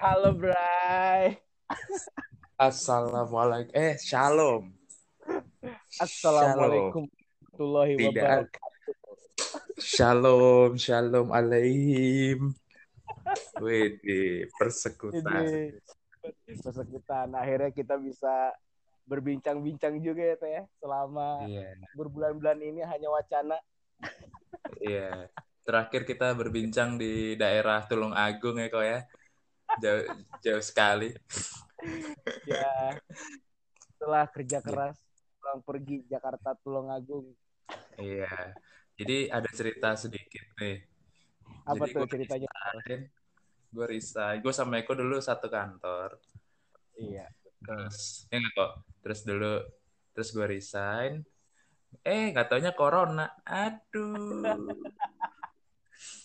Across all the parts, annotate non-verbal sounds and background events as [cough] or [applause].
Halo, Bray. Assalamualaikum. Eh, shalom. Assalamualaikum warahmatullahi wabarakatuh. Shalom, shalom alaihim. Wih, persekutan. Persekutan. Akhirnya kita bisa berbincang-bincang juga ya, Teh. ya. Selama Iya, berbulan-bulan ini hanya wacana. iya. Terakhir kita berbincang di daerah Tulung Agung ya kok ya. Jauh, jauh sekali. Ya, setelah kerja keras, pulang pergi Jakarta Tulungagung. Iya. Jadi ada cerita sedikit nih. Apa Jadi tuh gua ceritanya? Gue resign. Gue sama Eko dulu satu kantor. Iya. Terus, ya nggak kok. Terus dulu, terus gue resign. Eh, nggak taunya corona. Aduh.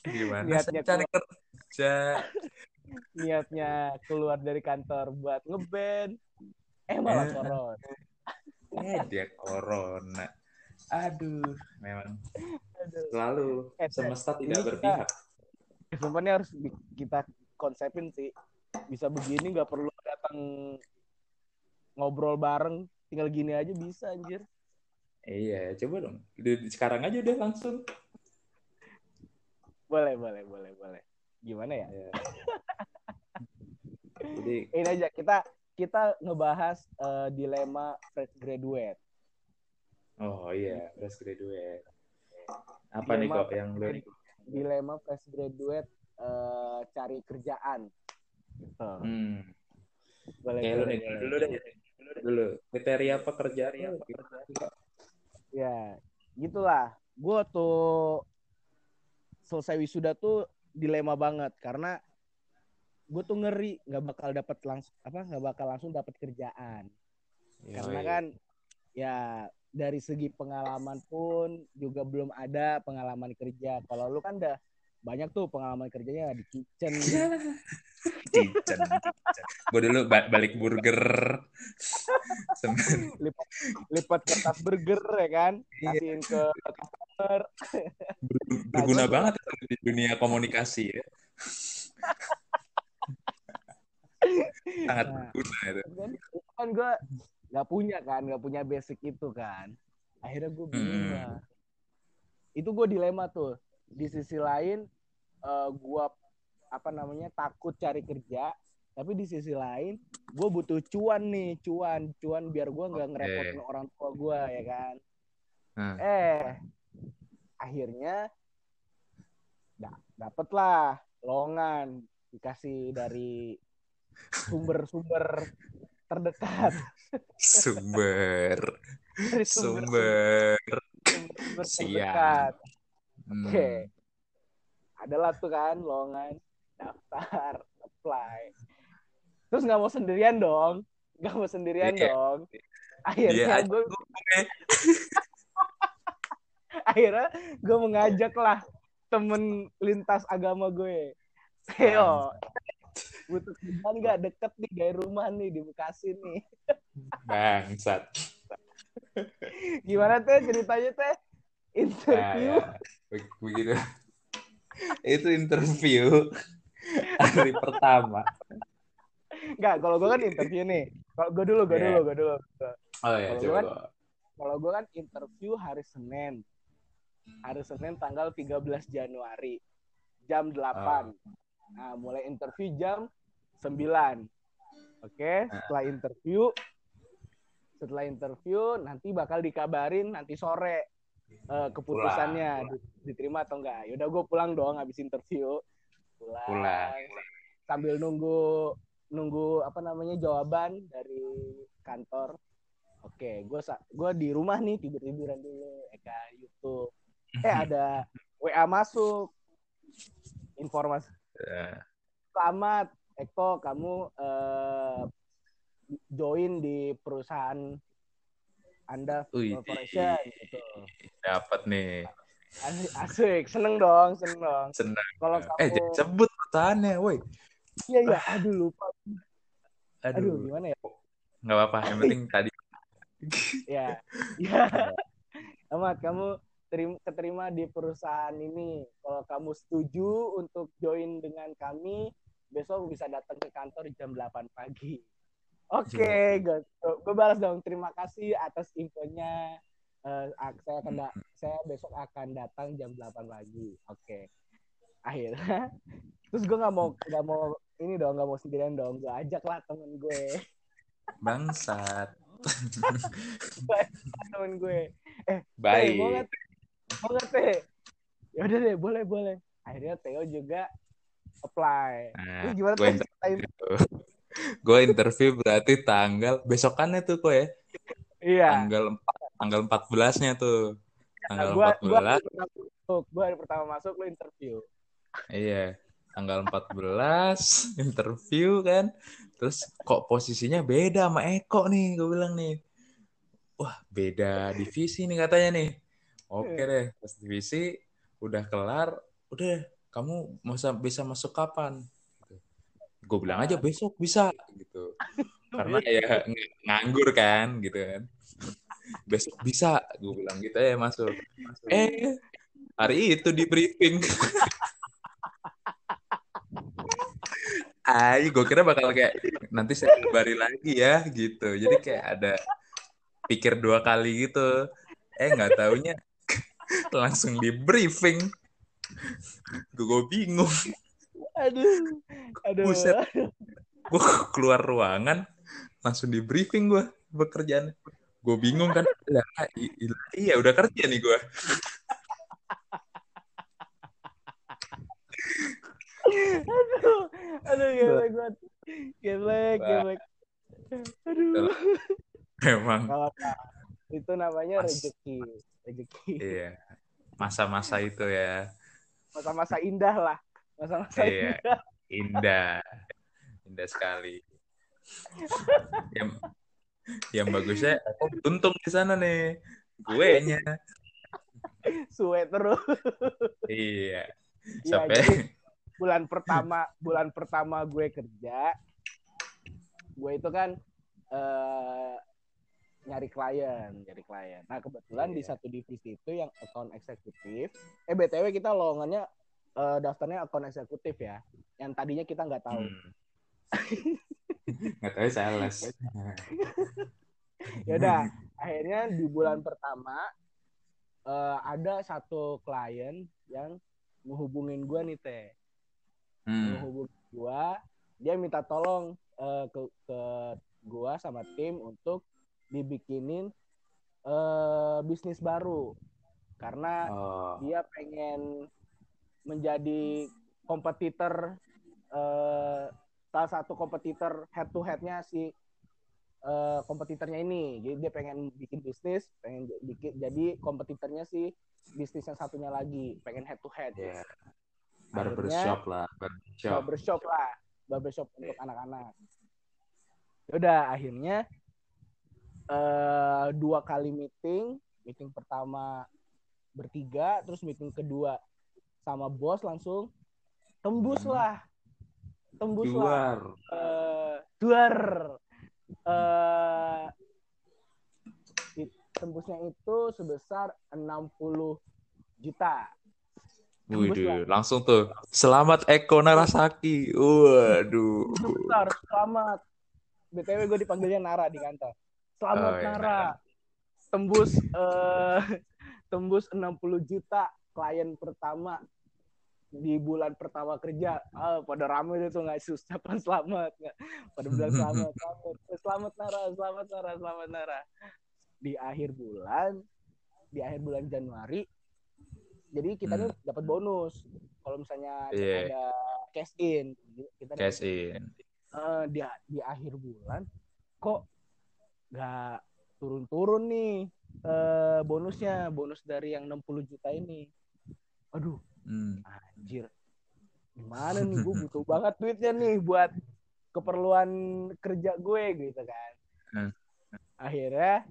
[laughs] Gimana cari kerja? Niatnya keluar dari kantor buat ngeband. Eh, malah Eh. corona. Eh, dia corona. Aduh, memang Aduh. selalu Eh, semesta ini tidak kita- berpihak. Sebenarnya harus kita konsepin sih. Bisa begini nggak perlu datang ngobrol bareng. Tinggal gini aja bisa anjir. Iya, coba dong. Sekarang aja udah langsung. Boleh, boleh, boleh, boleh. Gimana ya? Ya. [laughs] Jadi, Ini aja kita kita ngebahas eh, dilema fresh graduate. oh iya, fresh graduate. Apa nih Dilema kok yang lu Dilema fresh graduate eh, cari kerjaan. Gitu. Hmm. Boleh, lu boleh, nih, boleh. dulu deh. Dulu, kriteria pekerjaan lu Ya, gitulah. Gue tuh selesai wisuda tuh dilema banget karena gue tuh ngeri nggak bakal dapat langsung apa nggak bakal langsung dapat kerjaan karena Yoi. kan ya dari segi pengalaman pun juga belum ada pengalaman kerja kalau lu kan udah banyak tuh pengalaman kerjanya di kitchen [laughs] Cicen, Gue dulu ba- balik burger. [laughs] Lipat, lipat kertas burger ya kan Iya. kasihin ke customer ber- berguna gua- banget itu di dunia komunikasi ya. [laughs] Sangat Nah. berguna itu. kan kan gue nggak punya kan nggak punya basic itu kan akhirnya gue bingung Hmm. itu gue dilema tuh di sisi lain eh gue apa namanya takut cari kerja tapi di sisi lain gue butuh cuan nih cuan cuan biar gue nggak Oke. ngerepotin orang tua gue ya kan Nah, eh akhirnya da- dapet lah lowongan dikasih dari sumber-sumber [laughs] terdekat sumber, dari sumber. sumber Siap. terdekat Hmm. oke adalah tuh kan lowongan daftar apply. Terus nggak mau sendirian dong. Nggak mau sendirian Iya. dong. Dia akhirnya aja gue. [laughs] Akhirnya gue mengajak lah temen lintas agama gue. Theo butuh kerjaan nggak? Deket nih dari rumah nih di Bekasi nih. [laughs] Bangsat. gimana teh ceritanya teh? Interview. Nah, ya. Be- Begitu. Itu interview hari pertama. nggak kalau gue kan interview nih. Kalau gue dulu gue Iya. dulu gue dulu. Oh ya, Kalau coba. kan- kalau gue kan interview hari Senin. Hari Senin tanggal 13 Januari jam 8 nah mulai interview jam 9 oke setelah interview setelah interview nanti bakal dikabarin nanti sore eh, keputusannya di- diterima atau enggak. Yaudah gue pulang dong habis interview. Pulang, Pulang. sambil nunggu nunggu apa namanya jawaban dari kantor. Oke gue gue di rumah nih tidur tiduran dulu Eka YouTube. Eh [laughs] ada WA masuk. Informasi Ya. selamat Eko kamu eh, join di perusahaan Anda Corporation gitu. dapat nih. Asik, asik, seneng dong, seneng dong. Senang. Kalau Eh, kamu jangan sebut perusahaannya, woi. iya iya, aduh lupa. Aduh, Aduh, gimana ya? nggak apa-apa. Yang penting [laughs] tadi. Ya. Ya. Amat, kamu terima, keterima di perusahaan ini. Kalau kamu setuju untuk join dengan kami, besok bisa datang ke kantor jam 8 pagi. Oke, okay, gue, balas dong. Terima kasih atas infonya. Uh, saya akan da- saya besok akan datang jam 8 pagi. Oke. Okay. Akhirnya [laughs] terus gue nggak mau nggak mau ini dong nggak mau sendirian dong. Gue ajak lah temen gue. Bangsat. [laughs] Temen gue. Eh baik. mau nggak mau nggak teh ya udah deh boleh boleh. Akhirnya Theo juga apply. Nah, terus gimana gue interview, gue interview berarti tanggal besokannya tuh kok ya? Iya. Tanggal tanggal 14 nya tuh. Tanggal gua, 14 gua hari pertama masuk gua hari pertama masuk lu interview. Iya tanggal 14 [laughs] interview kan. Terus kok posisinya beda sama Eko nih gue bilang nih. Wah beda divisi nih katanya nih. Oke deh pas divisi udah kelar udah kamu bisa bisa masuk kapan gue bilang aja besok bisa gitu. Karena ya nganggur kan gitu kan. Besok bisa gue bilang gitu. Ya masuk eh. Hari itu di briefing. Ay, gue kira bakal kayak nanti saya kembali lagi ya gitu. Jadi kayak ada pikir dua kali gitu. Eh nggak taunya langsung di briefing. Gue bingung. Aduh, aduh. Buset. Gue [laughs] keluar ruangan langsung di briefing gue bekerjaan. Gue bingung kan. Lah, iya udah kerja nih gue. aduh aduh geblek banget geblek geblek aduh emang itu namanya Mas, rezeki rezeki iya masa-masa itu ya masa-masa indah lah masa-masa iya. indah indah. Indah sekali. Yang yang bagusnya aku untung di sana nih. Gue nya suwe terus. Iya. Sampai ya, bulan pertama bulan pertama gue kerja gue itu kan uh, nyari klien nyari klien. Nah kebetulan yeah. di iya. satu divisi itu yang account eksekutif eh btw kita lowongannya uh, daftarnya account eksekutif ya yang tadinya kita nggak tahu hmm. [laughs] nggak tahu sales ya udah [laughs] akhirnya di bulan pertama uh, ada satu klien yang menghubungin gue nih teh hmm. menghubungi gua dia minta tolong uh, ke ke gua sama tim untuk dibikinin uh, bisnis baru karena oh. dia pengen menjadi kompetitor uh, salah satu kompetitor head to headnya si uh, kompetitornya ini. Jadi dia pengen bikin bisnis pengen bikin jadi kompetitornya si bisnis yang satunya lagi pengen head to head. Yeah barbershop lah barbershop. Barbershop lah barbershop yeah. untuk anak-anak. Udah akhirnya uh, dua kali meeting meeting pertama bertiga terus meeting kedua sama bos langsung tembus hmm. lah tembus duar. lah uh, duar uh, tembusnya itu sebesar 60 juta Wih, langsung tuh. Selamat Eko Narasaki. Waduh. Bentar, selamat. BTW gue dipanggilnya Nara di kantor. Selamat oh, iya, Nara. Tembus uh, tembus 60 juta klien pertama di bulan pertama kerja. Ah, pada rame itu nggak ucapan [laughs] selamat. Nggak. Pada bilang [laughs] selamat, selamat. Selamat Nara, selamat Nara, selamat Nara. Di akhir bulan, di akhir bulan Januari, jadi kita hmm. dapat bonus kalau misalnya yeah. ada cash in kita cash in uh, di di akhir bulan kok nggak turun-turun nih uh, bonusnya bonus dari yang 60 juta ini. Aduh. Hmm. anjir. Gimana nih gue butuh banget duitnya nih buat keperluan kerja gue gitu kan. Hmm. akhirnya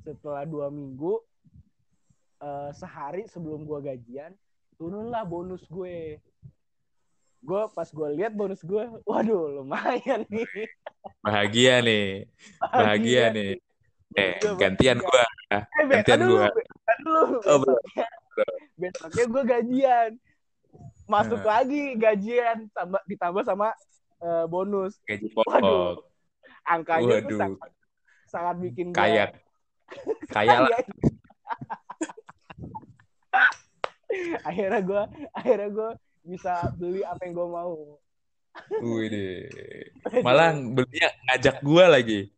setelah dua minggu uh, sehari sebelum gue gajian turunlah bonus gue. Gue pas gue lihat bonus gue waduh lumayan nih. Bahagia nih. Bahagia, bahagia nih eh gantian gue eh, gantian gue oh, besoknya, besoknya gue gajian masuk Nah. lagi gajian tambah ditambah sama eh, bonus Gaji Waduh. pokok. angkanya tuh Waduh. sangat, sangat bikin gua Kayak kayak lah. kaya. [laughs] akhirnya gue akhirnya gue bisa beli apa yang gue mau Wih deh. [laughs] Malah belinya ngajak gua lagi.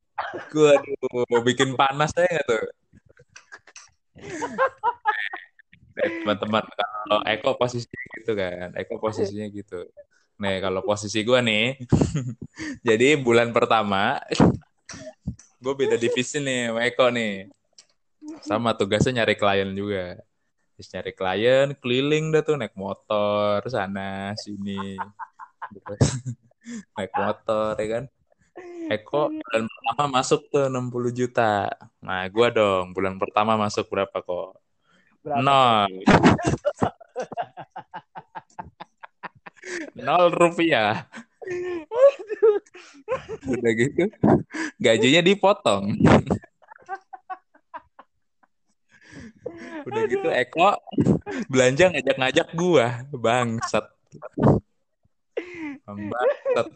Gua aduh, mau bikin panas saya nggak tuh? [laughs] Eh, teman-teman kalau Eko posisinya gitu kan Eko posisinya gitu. Nih kalau posisi gua nih [laughs] jadi bulan pertama [laughs] gue beda divisi nih sama Eko nih. Sama tugasnya nyari klien juga. Terus nyari klien keliling dah tuh naik motor sana sini. Naik motor ya kan Eko bulan pertama masuk tuh 60 juta nah gua dong bulan pertama masuk berapa kok berapa Nol. [laughs] Nol rupiah. Udah gitu, gajinya dipotong. Udah gitu Eko belanja ngajak-ngajak gua, bangsat. [laughs] Bangsat.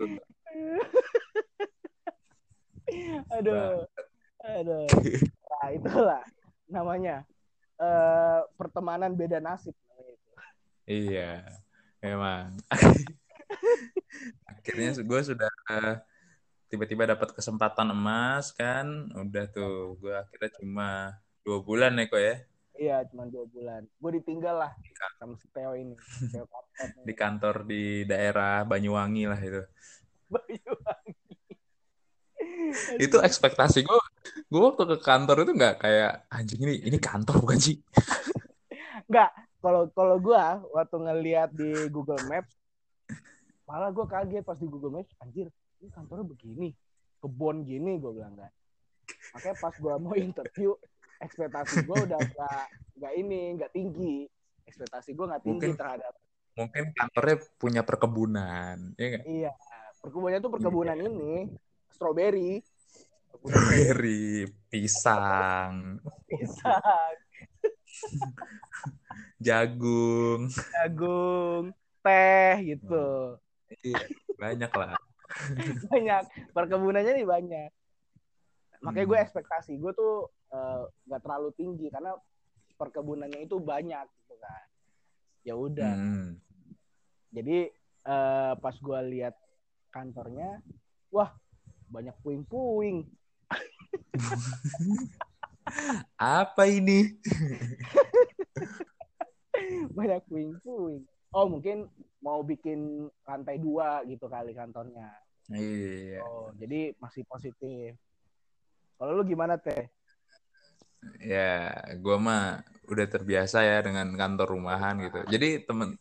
[laughs] aduh aduh nah [laughs] itulah namanya eh pertemanan beda nasib namanya itu. Iya, memang. [laughs] Akhirnya gue sudah tiba-tiba dapat kesempatan emas kan, udah tuh gue akhirnya cuma dua bulan Eko ya iya cuma dua bulan gue ditinggal lah sama si ini di kantor di daerah Banyuwangi lah itu. Banyuwangi. Itu ekspektasi gue, gue waktu ke kantor itu nggak kayak anjing ini ini kantor bukan sih? [laughs] Enggak, kalau kalau gua waktu ngelihat di Google Maps malah gua kaget pas di Google Maps anjir ini kantornya begini kebon gini gua bilang kan. Makanya pas gua mau interview ekspektasi gua udah [laughs] nggak nggak ini nggak tinggi. Ekspektasi gua nggak tinggi Mungkin- terhadap Mungkin kantornya punya perkebunan, ya nggak? iya perkebunannya tuh perkebunan ini strawberry. Strawberry pisang, pisang. [laughs] Jagung, jagung teh gitu. Iya, banyak lah. [laughs] banyak. Perkebunannya nih banyak. Makanya gue Hmm. ekspektasi gue tuh eh, nggak terlalu tinggi karena perkebunannya itu banyak gitu kan. Ya udah. Hmm. jadi eh, pas gue lihat kantornya wah banyak puing-puing Apa ini? [laughs] banyak puing-puing oh mungkin mau bikin lantai dua gitu kali kantornya Iya. oh jadi masih positif kalau lu gimana teh Ya, gua mah udah terbiasa ya dengan kantor rumahan gitu. Jadi temen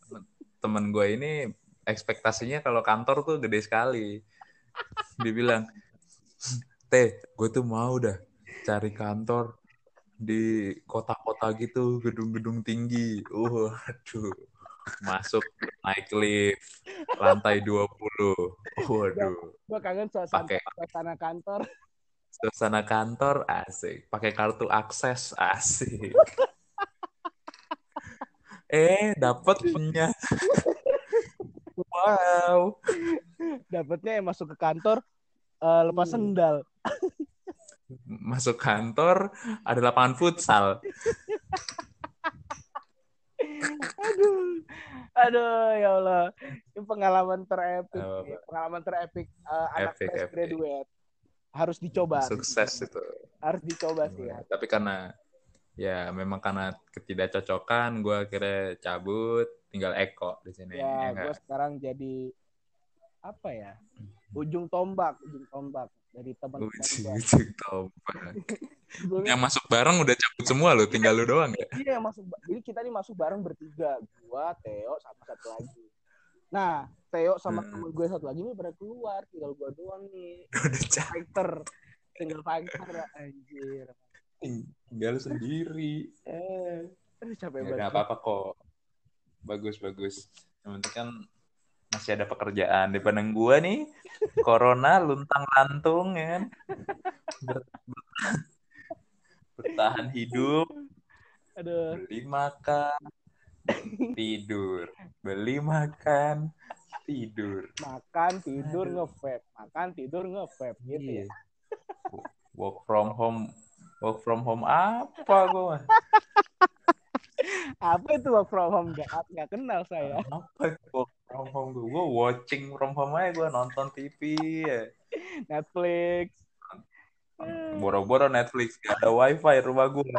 temen gue ini ekspektasinya kalau kantor tuh gede sekali. Dia bilang, Teh, gue tuh mau dah cari kantor di kota-kota gitu, gedung-gedung tinggi. Uh, aduh. Masuk naik lift, lantai 20. Waduh. gue kangen suasana Pakai suasana kantor suasana kantor asik pakai kartu akses asik [laughs] eh dapat punya wow. Dapatnya yang masuk ke kantor eh, lepas Hmm. sendal. Masuk kantor ada lapangan futsal. Aduh. Aduh ya Allah. Ini pengalaman terepik nih. pengalaman terepik anak Epic, fresh epic. graduate. Harus dicoba. Sukses itu. Harus dicoba sih ya. Tapi karena ya memang karena ketidakcocokan gue akhirnya cabut tinggal Eko di sini ya ya gue sekarang jadi apa ya ujung tombak ujung tombak dari teman-teman gue Ujung tombak. [laughs] Yang masuk bareng udah cabut semua lo tinggal lu doang ya Iya masuk. ba- Jadi kita nih masuk bareng bertiga, gua, Theo, sama satu lagi. Nah, Theo sama Hmm. temen gue satu lagi nih pada keluar, tinggal gua doang nih. [laughs] udah Fighter, tinggal fighter, anjir. tinggal sendiri Eh, aduh capek Ya, banget. nggak apa-apa kok. Bagus, bagus. Yang penting kan masih ada pekerjaan. Daripada gua nih, corona luntang-lantung ya kan. Ber- ber- bertahan hidup, Aduh, beli makan, tidur. Beli makan, tidur. makan tidur Aduh. nge-vape makan tidur nge-vape gitu ya Iya. Work from home. Work from home apa gue mah? Apa itu work from home nggak nggak kenal saya Apa work from home gue? Gue watching from home aja gue nonton TV ya. Netflix Boro-boro Netflix gak ada wifi rumah gue.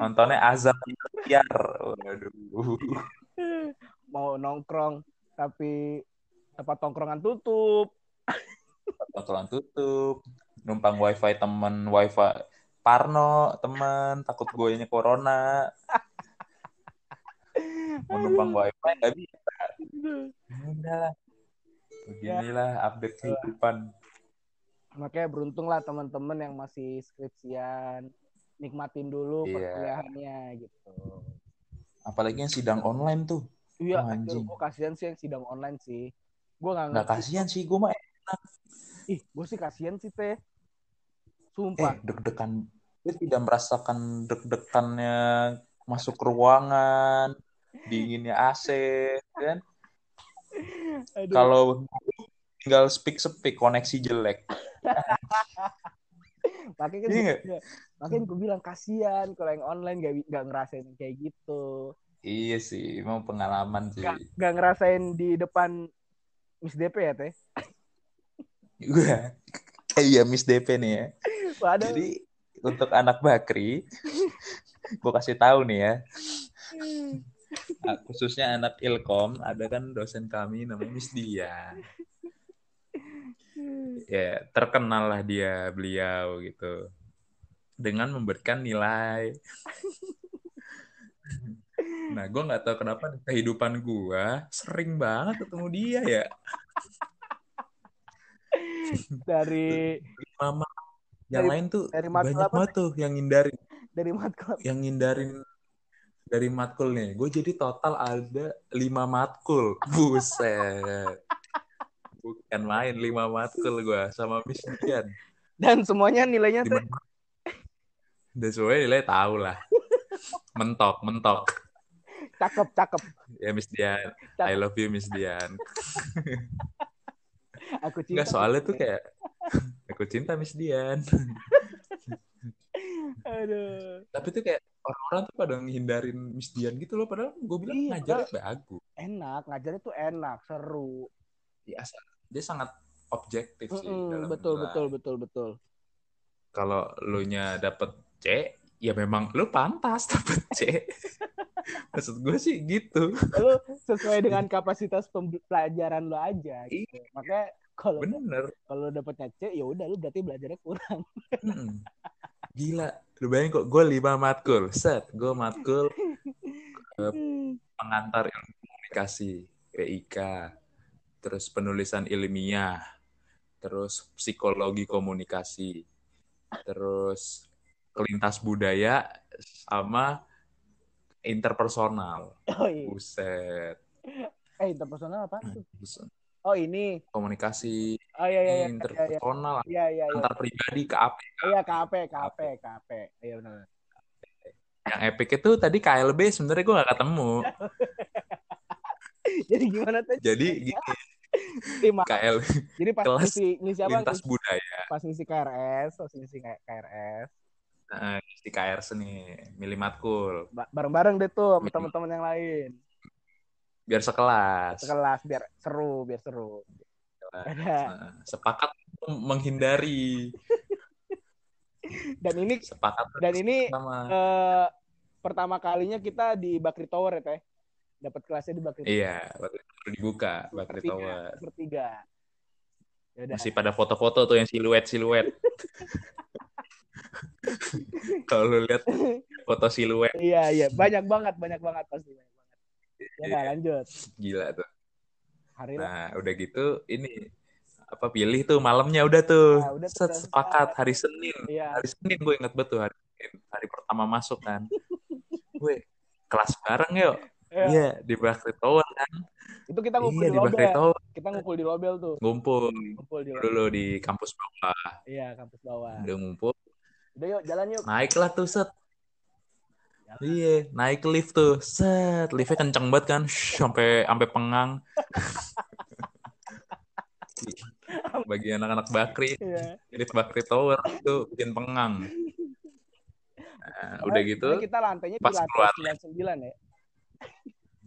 Nontonnya azab liar. Waduh. mau nongkrong tapi tempat tongkrongan tutup Bakalan tutup. Numpang wifi temen wifi Parno temen takut gue ini corona. Mau numpang wifi gak bisa. Ya Udah lah. Beginilah update kehidupan. makanya beruntung lah teman-teman yang masih skripsian nikmatin dulu Iya. perkuliahannya gitu Apalagi yang sidang online tuh. iya Oh, anjing. gue kasihan sih yang sidang online sih gue nggak Nggak kasihan sih gue mah ih gue sih kasihan sih teh eh sumpah deg-degan. Gue tidak merasakan deg-degannya masuk ruangan dinginnya AC kan? Kalau tinggal speak speak koneksi jelek. [laughs] Makanya kan Iya iya. makanya gue bilang kasihan kalau yang online gak, gak ngerasain kayak gitu. Iya sih emang pengalaman sih. Gak, gak ngerasain di depan Miss DP ya teh? Gue [laughs] iya Miss DP nih ya. Waduh. jadi untuk anak Bakri [laughs] gue kasih tahu nih ya. Ah, khususnya anak Ilkom ada kan dosen kami namanya Miss Dian ya terkenal lah dia beliau gitu. Dengan memberikan nilai. [laughs] Nah gue nggak tahu kenapa di kehidupan gue sering banget ketemu dia ya dari mama. Yang Dari- lain tuh dari matkul banyak banget tuh yang ngindarin. Dari matkul yang ngindarin dari matkul nih. Gue jadi total ada lima matkul. Buset. Bukan main lima matkul gue sama Miss Dian. Dan semuanya nilainya mana [laughs] dan semuanya nilai tahu lah. Mentok mentok. Cakep cakep. Ya Miss Dian. I love you Miss Dian [laughs] aku cinta Enggak soalnya tuh kayak [laughs] aku cinta Miss Dian. [laughs] Aduh. Tapi tuh kayak orang-orang tuh pada ngehindarin Miss Dian gitu loh padahal gue bilang Iya, ngajarnya bagus. Enak ngajarnya tuh enak seru. Dia, dia sangat objektif sih Mm-mm, dalam betul nilai. betul betul betul. Kalau lu nya dapet C ya memang lu pantas [laughs] dapet C maksud gue sih gitu lu sesuai dengan kapasitas pem- pelajaran lo aja gitu. Iya. makanya kalau bener kalau dapetnya C ya udah lu berarti belajarnya kurang Mm-mm. gila lu bayangin kok gue lima matkul set gue matkul [laughs] pengantar ilmu komunikasi PIK terus penulisan ilmiah terus psikologi komunikasi terus kelintas budaya sama interpersonal. Oh iya. Buset. Eh interpersonal apa tuh? Oh ini. Komunikasi oh iya iya iya. interpersonal. Iya iya iya. Antar pribadi ke AP iya KP KP KP iya benar. Yang epic itu tadi KLB sebenarnya gue gak ketemu. [laughs] Jadi gimana tuh? Jadi [laughs] gini. Tim KL jadi pas kelas ngisi ngisi apa? lintas budaya. pas ngisi KRS pas ngisi KRS nah, di KRS nih milih matkul. Ba- bareng-bareng deh tuh sama teman-teman yang lain. Biar sekelas. Sekelas biar seru biar seru. Nah, sepakat menghindari. [laughs] Dan ini sepakat dan ini sama. eh, pertama kalinya kita di Bakri Tower ya teh? Dapat kelasnya di Bakri iya baru dibuka Bakri Bertiga, Tower. bertiga ya masih pada foto-foto tuh yang siluet siluet [laughs] [laughs] kalau lu lihat foto siluet. Iya iya. Banyak banget banyak banget pasti banyak banget. Ya Iya. nggak, lanjut. Gila tuh. Hari nah udah gitu ini apa pilih tuh malamnya udah tuh. Nah, udah tuh, Set, sepakat hari Senin. Iya. Hari Senin gue inget betul hari hari pertama masuk kan. [laughs] Gue kelas bareng yuk. Iya. iya di Bakri Tower kan. Itu kita ngumpul iya di di Bakri Tower. Kita ngumpul di Lobel tuh. Ngumpul. Ngumpul di Lobel. dulu di kampus bawah. Iya kampus bawah. Udah ngumpul udah yuk jalan yuk naiklah tuh set Iya, naik lift tuh. Set, liftnya kenceng banget kan. Shh, sampai sampai pengang. [laughs] Bagi anak-anak Bakri, Iya. lift Bakri Tower itu bikin pengang. Nah, udah gitu, kita lantainya di pas lantai keluar. 99 ya.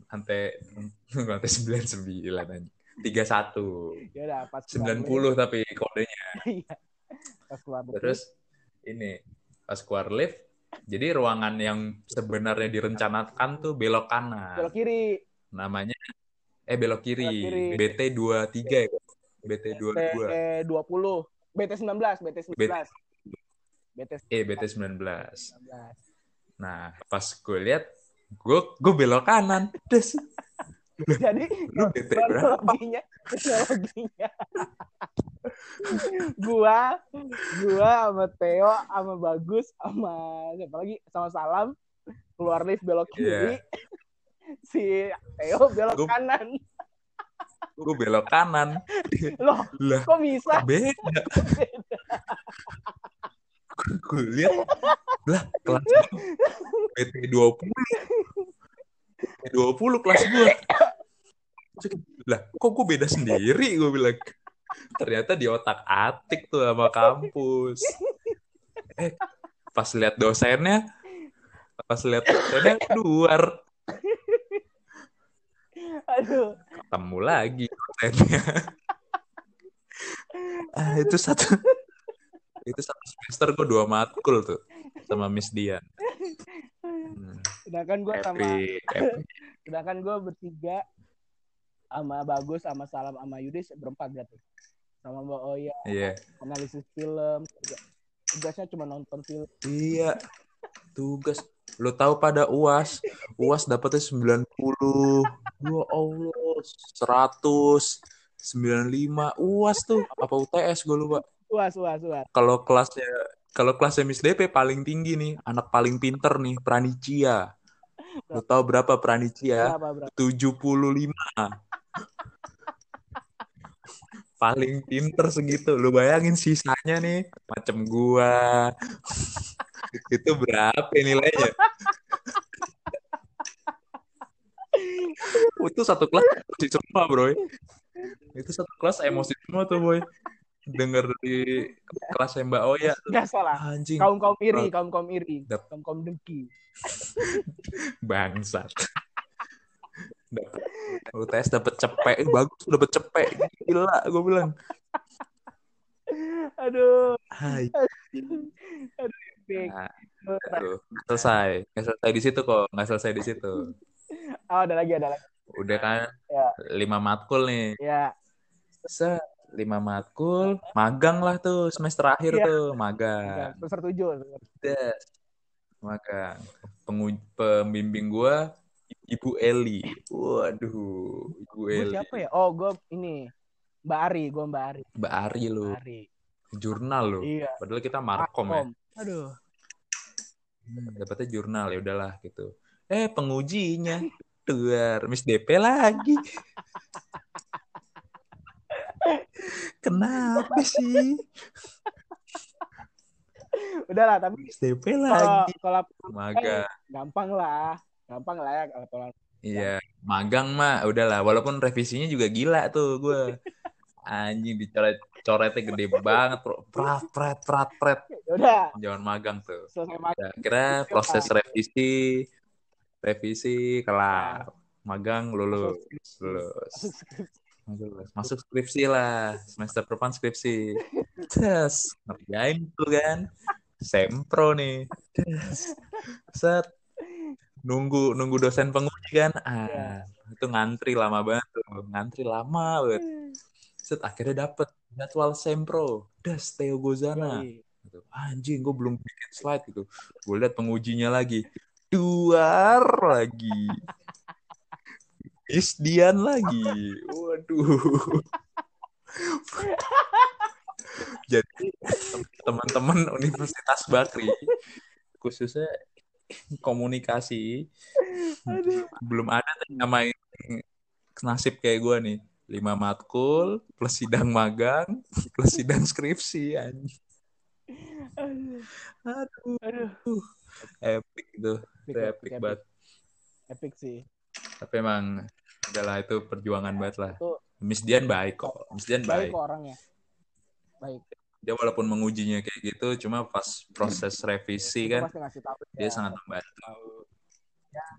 lantai [laughs] lantai 99 aja. 31. Ya udah pas keluar 90 tapi kodenya. [laughs] Iya. Pas keluar Terus ini pas keluar lift, jadi ruangan yang sebenarnya direncanakan tuh belok kanan. belok kiri. Namanya eh belok kiri. Belok kiri. BT 23 ya. BT 22. BT 20. BT 19, BT 19. BT Eh BT 19. 19. Nah, pas gue lihat gue gue belok kanan. Des. Jadi Lu BT berapa? kronologinya. [laughs] gua, gua sama Theo, sama Bagus, sama siapa lagi, sama Salam keluar lift belok kiri. Iya. [laughs] Si Theo belok Gua- kanan. Gue belok kanan. [laughs] Loh, Lah, kok bisa? beda. gue lihat lah kelas gua BT 20 BT 20 kelas gue lah kok gue beda sendiri gue bilang ternyata di otak atik tuh sama kampus. Eh pas lihat dosennya pas lihat dosennya luar Aduh, ketemu lagi dosennya. Ah itu satu itu satu semester gue dua matkul tuh sama Miss Dian. Hmm, sedangkan gua sama sedangkan gua bertiga sama Bagus sama Salam sama Yudis berempat gitu. Sama Mbak Oya iya analisis film. Tugasnya cuma nonton film. iya tugas lo tahu pada uas uas dapetnya 90 ya Allah 100 95 uas tuh apa UTS gue lupa Uas, uas, uas. kalau kelasnya kalau kelasnya Miss DP paling tinggi nih anak paling pinter nih Pranicia lo tahu berapa Pranicia Berapa, berapa? 75 paling pinter segitu. Lu bayangin sisanya nih macam gua. Itu berapa nilainya? Itu satu kelas emosi semua bro itu satu kelas emosi semua tuh boy. Denger di kelas Mbak Oya Nggak salah. anjing. Kaum kaum iri, kaum kaum iri, kaum kaum dengki. bangsat dapet UTS dapet cepek bagus dapet cepek gila gue bilang Aduh, Hai. Big. Nah, aduh, nggak selesai nggak selesai di situ kok nggak selesai di situ Oh, ada lagi, ada lagi. udah kan Ya. lima matkul nih Ya, se lima matkul magang lah tuh semester akhir Iya. tuh magang semester tujuh. Des. magang Pengu- pembimbing gua ibu Eli waduh ibu Gue Eli siapa ya? Oh, gue ini Mbak Ari, gue Mbak Ari. Mbak Ari Mbak Ari. jurnal lu Iya. padahal kita markom ya. Aduh. Hmm, dapetnya jurnal ya udahlah gitu. Eh pengujinya luar Miss DP lagi. [laughs] Kenapa sih Udah lah, tapi Miss DP kalau lagi? kalau Magang. gampang lah. Gampang lah ya kalau Iya, magang mah udahlah. Walaupun revisinya juga gila tuh gue. Anjing dicoret coretnya gede banget. Prat prat prat prat. ya udah Jangan magang tuh. selesai makan. Ya, kira proses revisi revisi kelar. Magang lulus, lulus. Masuk skripsi lah. Semester depan skripsi. Tes. Ngerjain tuh kan. Sempro nih. Tes. Set. Nunggu nunggu dosen penguji kan. Ah, itu ngantri lama banget tuh. Ngantri lama banget. Set akhirnya dapet jadwal sempro. Das Theo Gozana. Gitu. Anjing, gue belum bikin slide gitu. Gue lihat pengujinya lagi. Duar lagi. [laughs] Miss Dian lagi. Waduh. [laughs] Jadi teman-teman Universitas Bakri khususnya [laughs] komunikasi Aduh. belum ada namanya nasib kayak gue nih lima matkul plus sidang magang [laughs] plus sidang skripsi anjing. Aduh. aduh Aduh. epic tuh Epic, itu epic, epic banget Epic sih. tapi emang adalah itu perjuangan banget lah Itu Miss Dian baik kok Miss Dian baik baik kok orangnya. Baik. Dia walaupun mengujinya kayak gitu cuma pas proses revisi Itu kan tahu dia ya, sangat membantu tahu.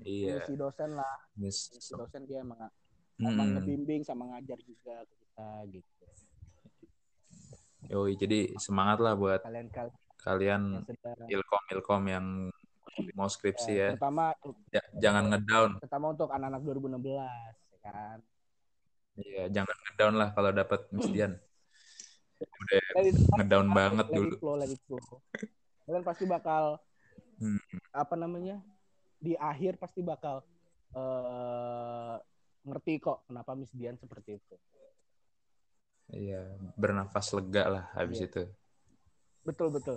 iya Si dosen lah, Miss si dosen dia emang emang Mm-mm. ngebimbing sama ngajar juga ke kita gitu. Yoi, jadi semangat lah buat Kalian kalian kalian ilkom ilkom yang mau skripsi ya. terutama Ya, jangan ngedown terutama untuk anak-anak 2016 ya kan. Iya, jangan ngedown lah kalau dapat Miss Dian. Udah it- ngedown banget let dulu. flow, let it flow. Kalian pasti bakal Hmm. apa namanya? Di akhir pasti bakal eh ngerti kok kenapa Miss Dian seperti itu. Iya, bernafas lega lah habis Iya. itu. Betul betul.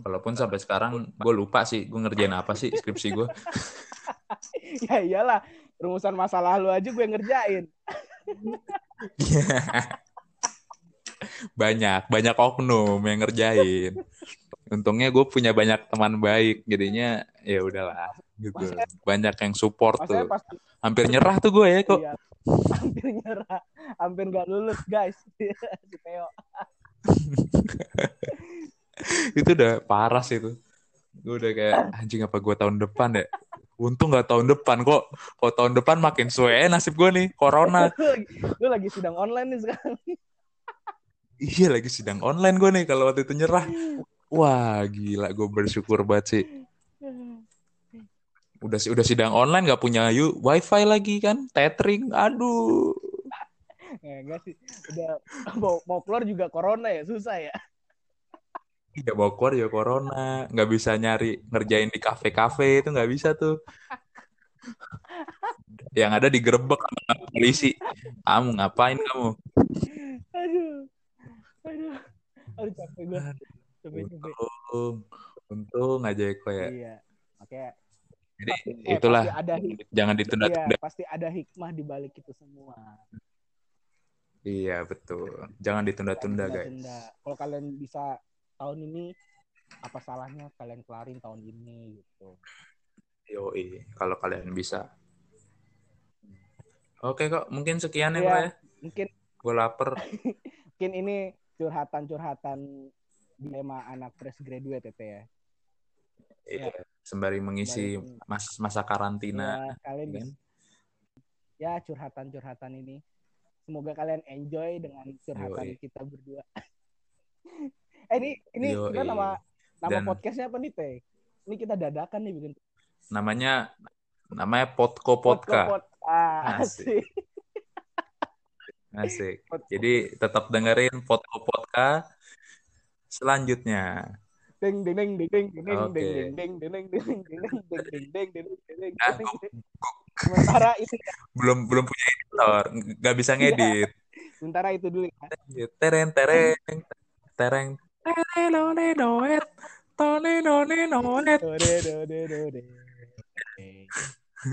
Walaupun sampai sekarang gue lupa sih gue ngerjain apa sih skripsi gue. [laughs] ya iyalah, rumusan masa lalu aja gue ngerjain. [laughs] banyak, banyak oknum yang ngerjain. Untungnya gue punya banyak teman baik, jadinya ya udahlah gitu. Banyak yang support tuh. pas Hampir nyerah tuh gue ya kok. iya, hampir nyerah, hampir nggak lulus guys. [laughs] si Theo. itu udah parah sih itu gue udah kayak anjing apa gue tahun depan ya untung nggak tahun depan kok kok tahun depan makin suwe nasib gue nih corona [laughs] lu lagi sidang online nih sekarang. Iya lagi sidang online gue nih kalau waktu itu nyerah. Wah gila gue bersyukur banget sih. Udah udah sidang online nggak punya wifi lagi kan? Tethering aduh. Enggak sih. Udah mau, mau keluar juga corona ya, susah ya. Iya bawa keluar ya corona. Nggak bisa nyari ngerjain di kafe-kafe itu nggak bisa tuh. [laughs] Yang ada digerebek sama polisi. Kamu ngapain kamu Aduh. Aduh. Aduh capek gue. Capek capek. untung untung aja kok ya Iya. Oke. jadi Eh, itulah pasti ada jangan iya, ditunda-tunda pasti ada hikmah di balik itu semua. iya betul jangan ditunda-tunda guys. Kalau kalian bisa tahun ini apa salahnya kalian kelarin tahun ini gitu. yoi kalau kalian bisa oke kok mungkin sekian ya Iya. ya Mungkin gue lapar [laughs] mungkin ini curhatan-curhatan dilema anak fresh graduate ya, Teh, ya. Iya, sembari mengisi Sembari- mas masa karantina Ya, kalian kan? ya curhatan-curhatan ini. Semoga kalian enjoy dengan curhatan Yoi. kita berdua. [laughs] eh ini ini Yoi. kita nama nama Dan- podcastnya apa nih teh? Ini kita dadakan nih bikin namanya namanya Podko Podka Pod- Ah, Asik. Asik. jadi tetap dengerin Podko Podka selanjutnya Ding ding ding ding ding ding ding ding ding ding ding ding ding Nah. Sementara itu belum belum punya editor nggak bisa ngedit sementara itu dulu ya. tereng tereng tereng Dode dode dode.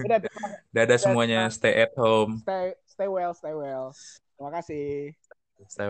Udah, terima- dadah semuanya stay at home stay stay well, stay well terima kasih Sampai.